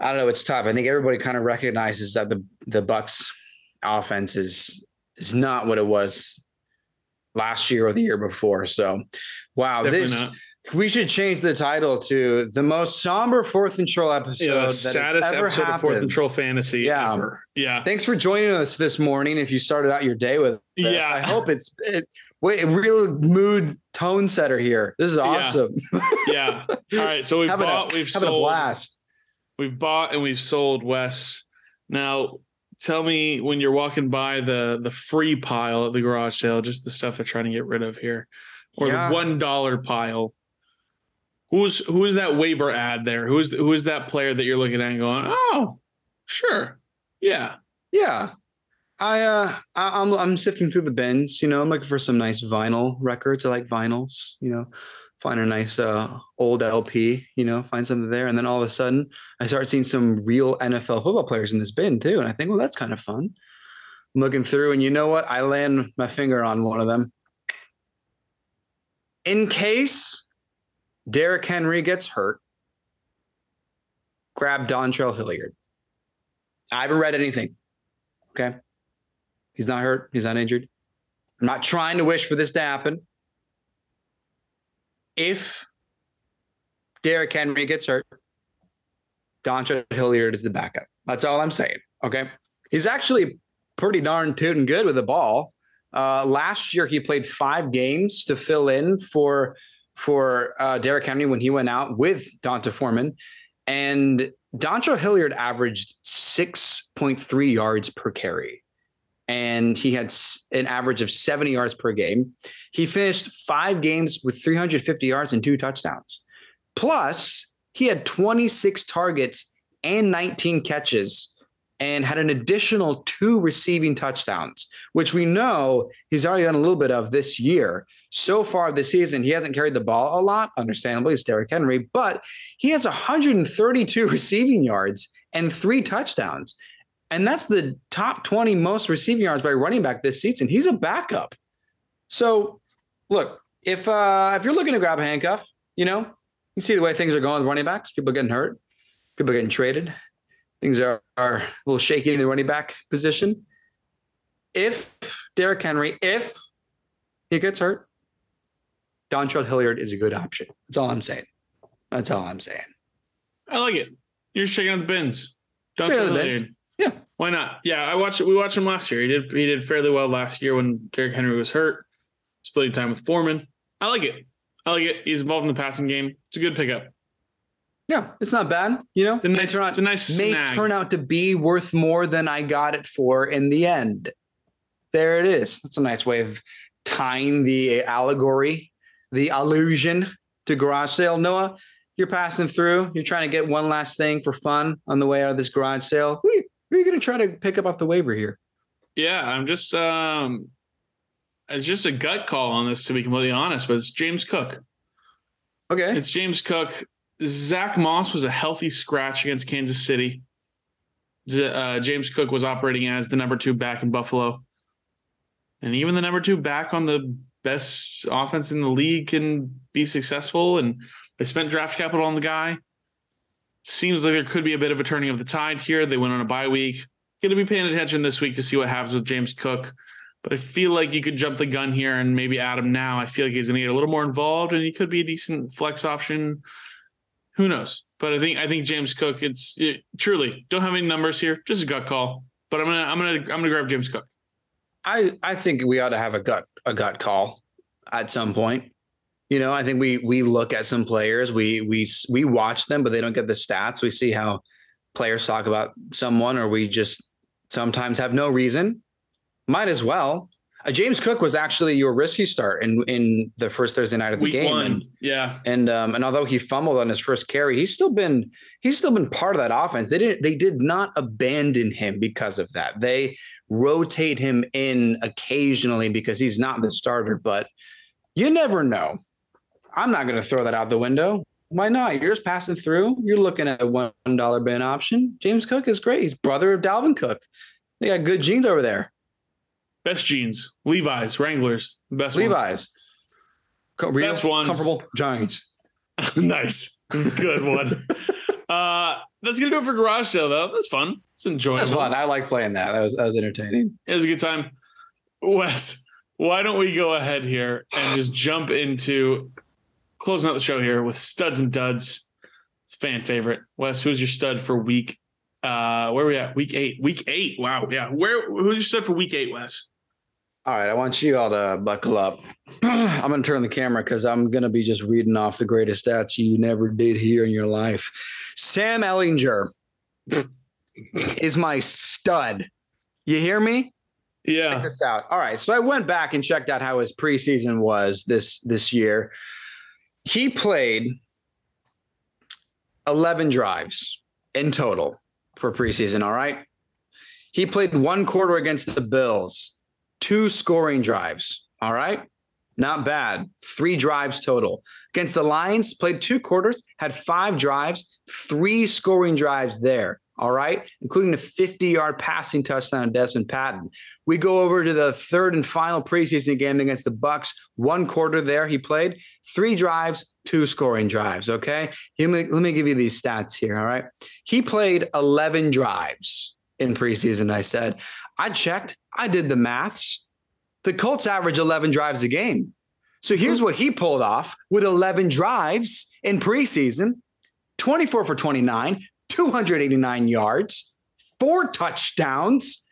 I don't know. It's tough. I think everybody kind of recognizes that the the Bucs offense is is not what it was last year or the year before. So, wow, Definitely this not. We should change the title to the most somber fourth and troll episode Yeah, the saddest ever episode of. Fourth and Troll Fantasy Yeah. ever. Yeah. Thanks for joining us this morning. If you started out your day with this, Yeah. I hope it's it, Wait, real mood tone setter here. This is awesome. Yeah. yeah. All right. So we've having bought, a, we've having sold, a blast. we've bought and we've sold Wes. Now tell me when you're walking by the the free pile at the garage sale, just the stuff they're trying to get rid of here, or Yeah. the one dollar pile. Who's who's that waiver ad there? Who's who is that player that you're looking at and going, oh, sure, yeah, Yeah. I uh I, I'm I'm sifting through the bins, you know, I'm looking for some nice vinyl records. I like vinyls, you know. Find a nice uh old LP, you know, find something there. And then all of a sudden I start seeing some real NFL football players in this bin too. And I think, well, that's kind of fun. I'm looking through, and you know what? I land my finger on one of them. In case Derrick Henry gets hurt, grab Dontrell Hilliard. I haven't read anything. Okay. He's not hurt. He's not injured. I'm not trying to wish for this to happen. If Derrick Henry gets hurt, Dontrell Hilliard is the backup. That's all I'm saying. Okay. He's actually pretty darn tooting good with the ball. Uh, last year, he played five games to fill in for for uh, Derrick Henry when he went out with D'Onta Foreman, and Dontrell Hilliard averaged 6.3 yards per carry, and he had an average of 70 yards per game. He finished five games with 350 yards and two touchdowns. Plus, he had 26 targets and 19 catches and had an additional two receiving touchdowns, which we know he's already done a little bit of this year. So far this season, he hasn't carried the ball a lot, understandably, it's Derrick Henry, but he has 132 receiving yards and three touchdowns. And that's the top 20 most receiving yards by running back this season. He's a backup. So look, if uh if you're looking to grab a handcuff, you know, you see the way things are going with running backs, people getting hurt, people getting traded. Things are, are a little shaky in the running back position. If Derrick Henry, if he gets hurt, Dontrell Hilliard is a good option. That's all I'm saying. That's all I'm saying. I like it. You're shaking out the bins. Don't Check the bins. Yeah. Why not? Yeah, I watched. We watched him last year. He did he did fairly well last year when Derrick Henry was hurt. Splitting time with Foreman. I like it. I like it. He's involved in the passing game. It's a good pickup. Yeah, it's not bad. You know, It's a May nice, turn out- it's a nice may snag. turn out to be worth more than I got it for in the end. There it is. That's a nice way of tying the allegory, the allusion to garage sale. Noah, you're passing through. You're trying to get one last thing for fun on the way out of this garage sale. Who are you, who are you going to try to pick up off the waiver here? Yeah, I'm just um it's just a gut call on this to be completely honest, but it's James Cook. Okay. It's James Cook. Zach Moss was a healthy scratch against Kansas City. Uh, James Cook was operating as the number two back in Buffalo. And even the number two back on the best offense in the league can be successful. And they spent draft capital on the guy. Seems like there could be a bit of a turning of the tide here. They went on a bye week. Going to be paying attention this week to see what happens with James Cook. But I feel like you could jump the gun here and maybe add him now. I feel like he's going to get a little more involved, and he could be a decent flex option. Who knows? But I think I think James Cook. It's it, truly don't have any numbers here, just a gut call. But I'm gonna I'm gonna I'm gonna grab James Cook. I I think we ought to have a gut a gut call at some point. You know, I think we we look at some players, we we we watch them, but they don't get the stats. We see how players talk about someone, or we just sometimes have no reason. Might as well. Uh, James Cook was actually your risky start in in the first Thursday night of the Week game, one, and yeah, and um, and although he fumbled on his first carry, he's still been he's still been part of that offense. They didn't they did not abandon him because of that. They rotate him in occasionally because he's not the starter, but you never know. I'm not going to throw that out the window. Why not? You're just passing through. You're looking at a one dollar bin option. James Cook is great. He's brother of Dalvin Cook. They got good genes over there. Best jeans, Levi's, Wranglers, the best ones. Levi's. Co- real, Best ones. comfortable Giants. nice, good one. uh, that's gonna do it for garage sale though. That's fun. It's enjoyable. That's fun. I like playing that. That was that was entertaining. It was a good time. Wes, why don't we go ahead here and just jump into closing out the show here with studs and duds. It's a fan favorite. Wes, who's your stud for week? Uh, where are we at? Week eight. Week eight. Wow. Yeah. Where? Who's your stud for week eight, Wes? All right, I want you all to buckle up. I'm going to turn the camera because I'm going to be just reading off the greatest stats you never did hear in your life. Sam Ehlinger is my stud. You hear me? Yeah. Check this out. All right, so I went back and checked out how his preseason was this this year. He played 11 drives in total for preseason. All right. He played one quarter against the Bills, two scoring drives. All right. Not bad. Three drives total. Against the Lions, played two quarters, had five drives, three scoring drives there. All right, including the 50 yard passing touchdown Dezmon Patmon. We go over to the third and final preseason game against the Bucs. One quarter there, he played three drives, two scoring drives. Okay, let me, let me give you these stats here. All right, he played 11 drives in preseason. I said, I checked, I did the maths. The Colts average 11 drives a game. So here's hmm. what he pulled off with 11 drives in preseason 24 for 29, 289 yards, four touchdowns,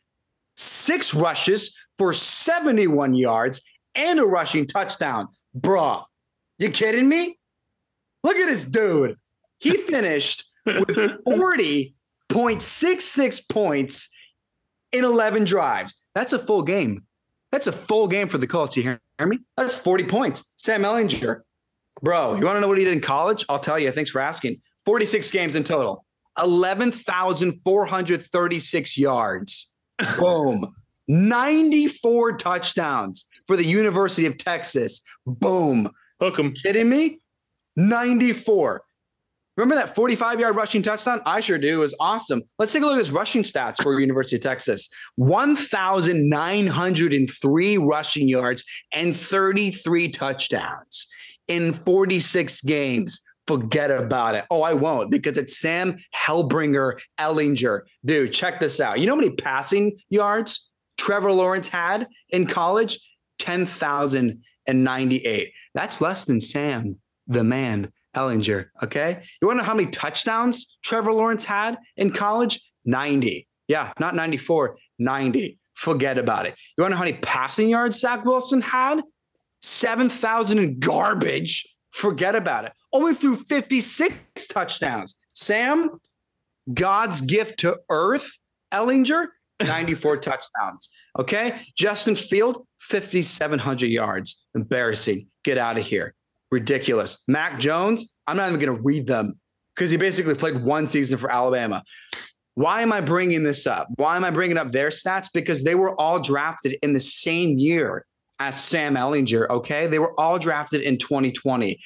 six rushes for 71 yards, and a rushing touchdown. Bruh, you kidding me? Look at this dude. He finished with 40.66 points in 11 drives. That's a full game. That's a full game for the Colts. You hear me? That's 40 points. Sam Ehlinger, Bro, you want to know what he did in college? I'll tell you. Thanks for asking. 46 games in total. 11,436 yards. Boom. 94 touchdowns for the University of Texas. Boom. Hook 'em. Kidding me? 94. Remember that 45 yard rushing touchdown? I sure do. It was awesome. Let's take a look at his rushing stats for University of Texas 1,903 rushing yards and 33 touchdowns in 46 games. Forget about it. Oh, I won't because it's Sam Hellbringer Ehlinger. Dude, check this out. You know how many passing yards Trevor Lawrence had in college? 10,098. That's less than Sam, the man, Ehlinger. Okay. You want to know how many touchdowns Trevor Lawrence had in college? 90. Yeah, not 94, 90. Forget about it. You want to know how many passing yards Zach Wilson had? 7,000 in garbage. Forget about it. Only threw 56 touchdowns. Sam, God's gift to earth, Ellinger, 94 touchdowns. Okay. Justin Field, 5,700 yards. Embarrassing. Get out of here. Ridiculous. Mac Jones, I'm not even going to read them because he basically played one season for Alabama. Why am I bringing this up? Why am I bringing up their stats? Because they were all drafted in the same year as Sam Ehlinger. Okay. They were all drafted in 2020.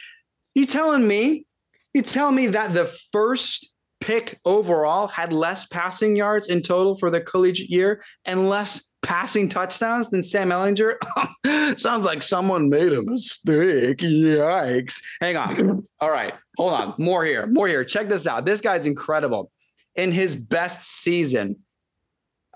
You telling me, you telling me that the first pick overall had less passing yards in total for the collegiate year and less passing touchdowns than Sam Ehlinger. Sounds like someone made a mistake. Yikes. Hang on. All right. Hold on. More here. More here. Check this out. This guy's incredible. In his best season,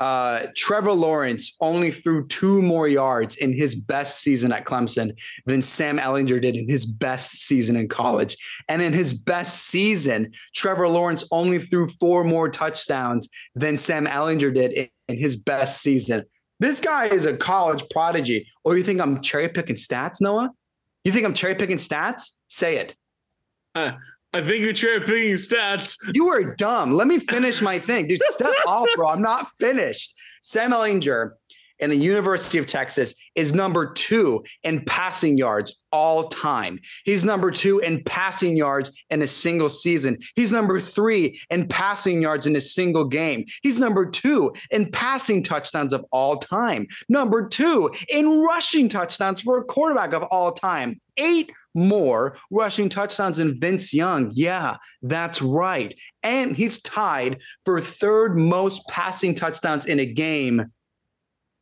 uh, Trevor Lawrence only threw two more yards in his best season at Clemson than Sam Ehlinger did in his best season in college. And in his best season, Trevor Lawrence only threw four more touchdowns than Sam Ehlinger did in, in his best season. This guy is a college prodigy. Or you think I'm cherry picking stats, Noah? You think I'm cherry picking stats? Say it. Uh, I think you're picking stats. You are dumb. Let me finish my thing. Dude, step off, bro. I'm not finished. Sam Ehlinger in the University of Texas is number two in passing yards all time. He's number two in passing yards in a single season. He's number three in passing yards in a single game. He's number two in passing touchdowns of all time. Number two in rushing touchdowns for a quarterback of all time. Eight more rushing touchdowns than Vince Young. Yeah, that's right. And he's tied for third most passing touchdowns in a game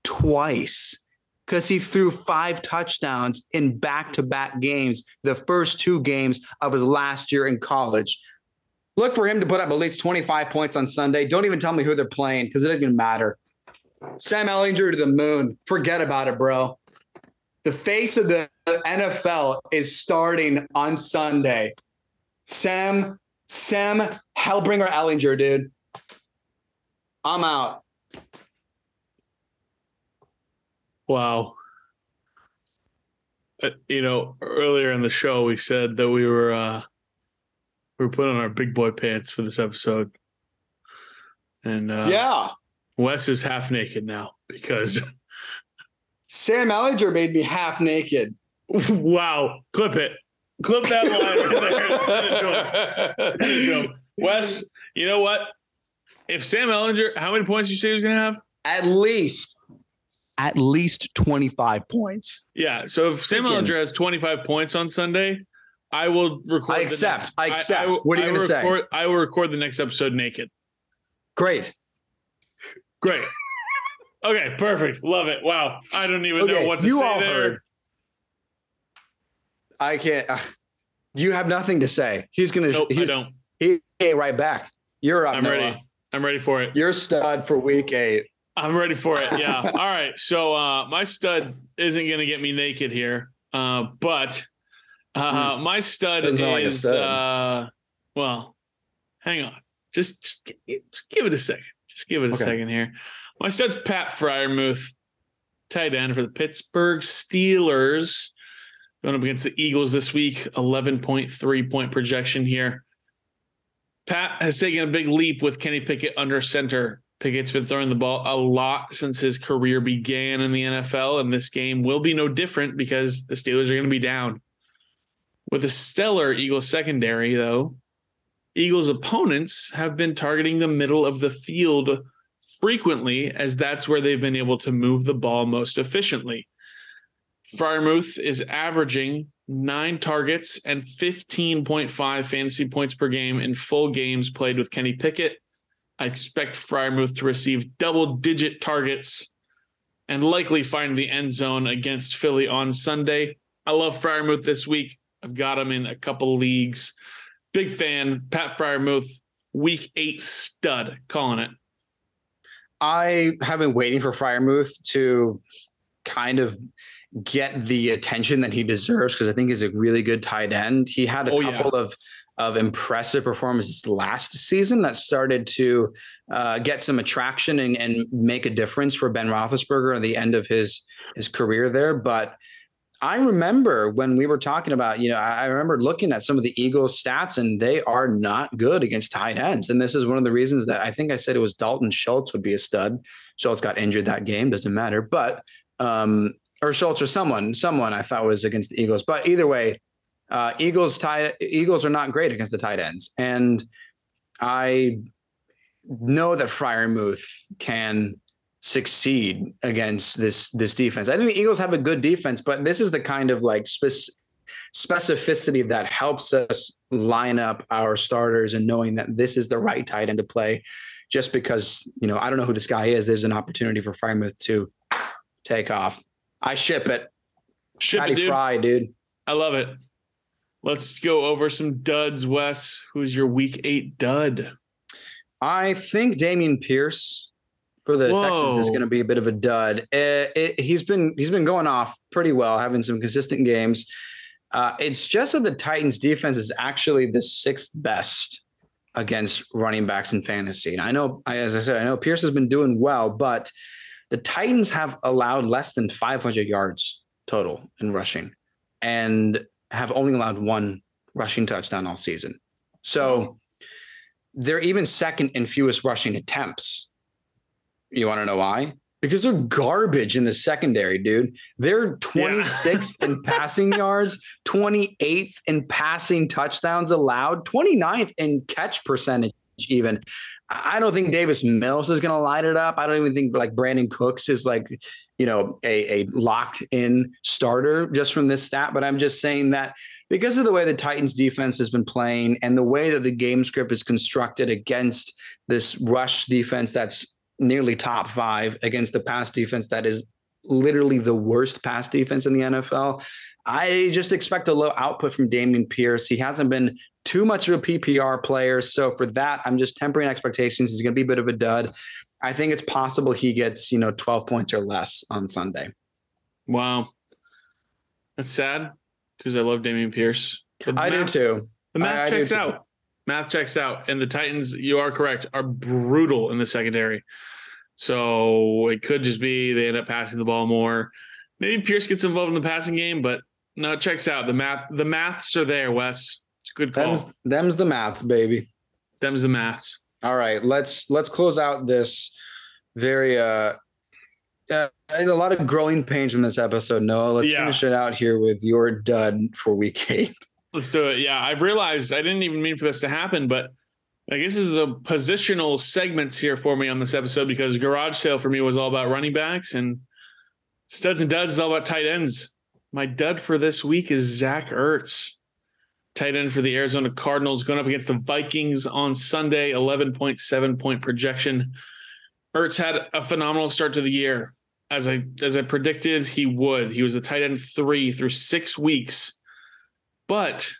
twice because he threw five touchdowns in back to back games, the first two games of his last year in college. Look for him to put up at least 25 points on Sunday. Don't even tell me who they're playing because it doesn't even matter. Sam Ehlinger to the moon. Forget about it, bro. The face of the NFL is starting on Sunday. Sam, Sam Hellbringer Ehlinger, dude. I'm out. Wow. Uh, you know, earlier in the show, we said that we were uh, we were putting on our big boy pants for this episode, and uh, yeah, Wes is half naked now because Sam Ehlinger made me half naked. wow, clip it, clip that line right there. Wes, you know what? If Sam Ehlinger, how many points you say he's going to have? At least at least 25 points. Yeah. So if Sam Ehlinger has 25 points on Sunday, I will record. I accept. Next, I accept. I, I, what are you going to say? I will record the next episode naked. Great. Great. okay. Perfect. Love it. Wow. I don't even okay, know what to you say all there. Heard. I can't. Uh, you have nothing to say. He's going to. Nope, I don't. He ain't right back. You're up. I'm Noah. ready. I'm ready for it. You're stud for week eight. I'm ready for it. Yeah. All right. So uh, my stud isn't going to get me naked here, uh, but uh, mm. my stud is like stud. Uh, well. Hang on. Just, just, just, give it a second. Just give it a okay. second here. My stud's Pat Freiermuth, tight end for the Pittsburgh Steelers, going up against the Eagles this week. 11.3 point projection here. Pat has taken a big leap with Kenny Pickett under center Pickett's been throwing the ball a lot since his career began in the NFL, and this game will be no different because the Steelers are going to be down. With a stellar Eagles secondary, though, Eagles opponents have been targeting the middle of the field frequently, as that's where they've been able to move the ball most efficiently. Freiermuth is averaging nine targets and 15.5 fantasy points per game in full games played with Kenny Pickett I expect Freiermuth to receive double digit targets and likely find the end zone against Philly on Sunday. I love Freiermuth this week. I've got him in a couple leagues. Big fan. Pat Freiermuth, week eight stud, calling it. I have been waiting for Freiermuth to kind of get the attention that he deserves because I think he's a really good tight end. He had a oh, couple yeah. of of impressive performances last season that started to uh, get some attraction and, and, make a difference for Ben Roethlisberger at the end of his his career there. But I remember when we were talking about, you know, I remember looking at some of the Eagles stats and they are not good against tight ends. And this is one of the reasons that I think I said it was Dalton Schultz would be a stud. Schultz got injured that game, doesn't matter. But um, or Schultz or someone, someone I thought was against the Eagles. But either way, uh, Eagles tight Eagles are not great against the tight ends, and I know that Freiermuth can succeed against this this defense. I think the Eagles have a good defense, but this is the kind of like spec- specificity that helps us line up our starters and knowing that this is the right tight end to play. Just because you know I don't know who this guy is, there's an opportunity for Freiermuth to take off. I ship it. Ship Patty it, dude. Fry, dude. I love it. Let's go over some duds, Wes. Who's your week eight dud? I think Dameon Pierce for the Whoa. Texans is going to be a bit of a dud. It, uh, it, he's been he's been going off pretty well, having some consistent games. Uh, it's just that the Titans' defense is actually the sixth best against running backs in fantasy. And I know, as I said, I know Pierce has been doing well, but the Titans have allowed less than 500 yards total in rushing, and have only allowed one rushing touchdown all season. So hmm. they're even second in fewest rushing attempts. You want to know why? Because they're garbage in the secondary, dude. They're 26th yeah. in passing yards, 28th in passing touchdowns allowed, 29th in catch percentage even. I don't think Davis Mills is going to light it up. I don't even think like Brandin Cooks is like, you know, a, a locked in starter just from this stat. But I'm just saying that because of the way the Titans defense has been playing and the way that the game script is constructed against this rush defense that's nearly top five against the pass defense that is literally the worst pass defense in the NFL. I just expect a low output from Dameon Pierce. He hasn't been too much of a PPR player. So for that, I'm just tempering expectations. He's going to be a bit of a dud. I think it's possible he gets, you know, 12 points or less on Sunday. Wow. That's sad because I love Dameon Pierce. I do too. The math I, checks I out. Math checks out. And the Titans, you are correct, are brutal in the secondary. So it could just be they end up passing the ball more. Maybe Pierce gets involved in the passing game, but no, it checks out. The math, the maths are there, Wes. It's good call. Them's, them's the maths, baby. Them's the maths. All right, let's let's close out this very uh, uh a lot of growing pains from this episode. Noah, let's Yeah. finish it out here with your dud for week eight. Let's do it. Yeah, I've realized I didn't even mean for this to happen, but I guess this is a positional segments here for me on this episode because garage sale for me was all about running backs and studs and duds is all about tight ends. My dud for this week is Zach Ertz, tight end for the Arizona Cardinals, going up against the Vikings on Sunday, 11.7 point projection. Ertz had a phenomenal start to the year. As I as I predicted he would. He was the tight end three through six weeks. But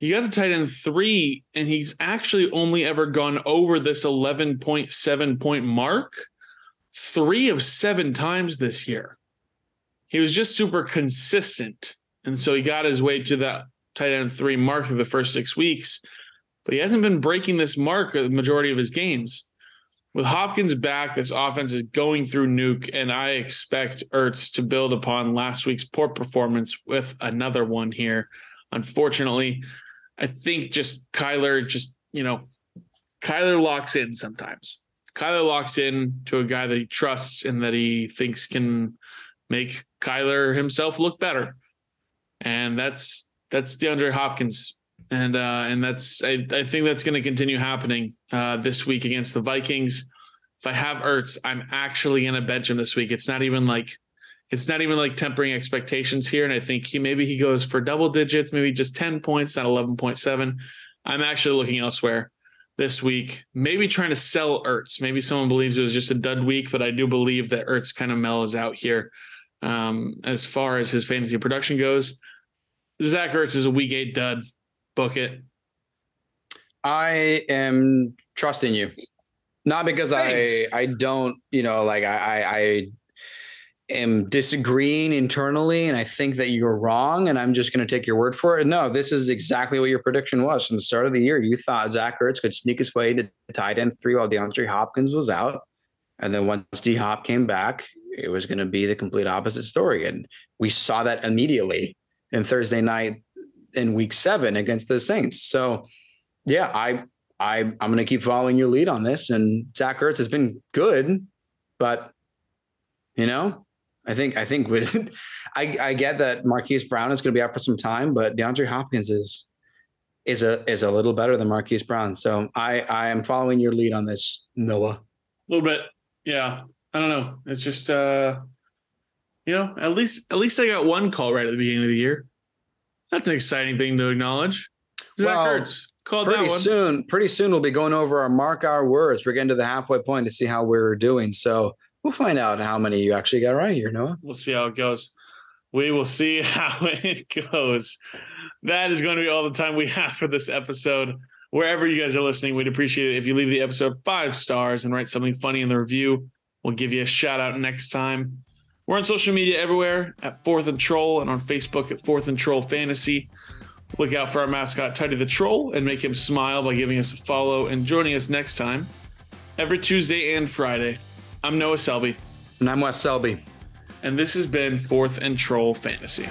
he got a tight end three, and he's actually only ever gone over this 11.7 point mark three of seven times this year. He was just super consistent. And so he got his way to that tight end three mark through the first six weeks, but he hasn't been breaking this mark the majority of his games. With Hopkins back, this offense is going through Nuk, and I expect Ertz to build upon last week's poor performance with another one here. Unfortunately, I think just Kyler, just you know, Kyler locks in sometimes. Kyler locks in to a guy that he trusts and that he thinks can make Kyler himself look better, and that's that's DeAndre Hopkins, and uh, and that's I, I think that's going to continue happening uh, this week against the Vikings. If I have Ertz, I'm actually going to bench him this week. It's not even like it's not even like tempering expectations here. And I think he maybe he goes for double digits, maybe just 10 points, not 11.7. I'm actually looking elsewhere this week, maybe trying to sell Ertz. Maybe someone believes it was just a dud week, but I do believe that Ertz kind of mellows out here um, as far as his fantasy production goes. Zach Ertz is a week eight dud. Book it. I am trusting you, not because Thanks. I I don't you know like I, I I am disagreeing internally and I think that you're wrong and I'm just going to take your word for it. No, this is exactly what your prediction was from the start of the year. You thought Zach Ertz could sneak his way to tight end three while DeAndre Hopkins was out, and then once D Hop came back, it was going to be the complete opposite story, and we saw that immediately in Thursday night in Week Seven against the Saints. So yeah, I I I'm gonna keep following your lead on this. And Zach Ertz has been good, but you know, I think I think with I I get that Marquise Brown is gonna be out for some time, but DeAndre Hopkins is is a is a little better than Marquise Brown. So I I am following your lead on this, Noah. A little bit. Yeah. I don't know. It's just uh you know, at least at least I got one call right at the beginning of the year. That's an exciting thing to acknowledge. Zach Well, Ertz called that Pretty one. soon, pretty soon we'll be going over our mark our words. We're getting to the halfway point to see how we're doing. So we'll find out how many you actually got right here, Noah. We'll see how it goes. We will see how it goes. That is going to be all the time we have for this episode. Wherever you guys are listening, we'd appreciate it if you leave the episode five stars and write something funny in the review. We'll give you a shout out next time. We're on social media everywhere at Fourth and Troll and on Facebook at Fourth and Troll Fantasy. Look out for our mascot, Teddy the Troll, and make him smile by giving us a follow and joining us next time every Tuesday and Friday. I'm Noah Selby And I'm Wes Selby. and this has been Fourth and Troll Fantasy.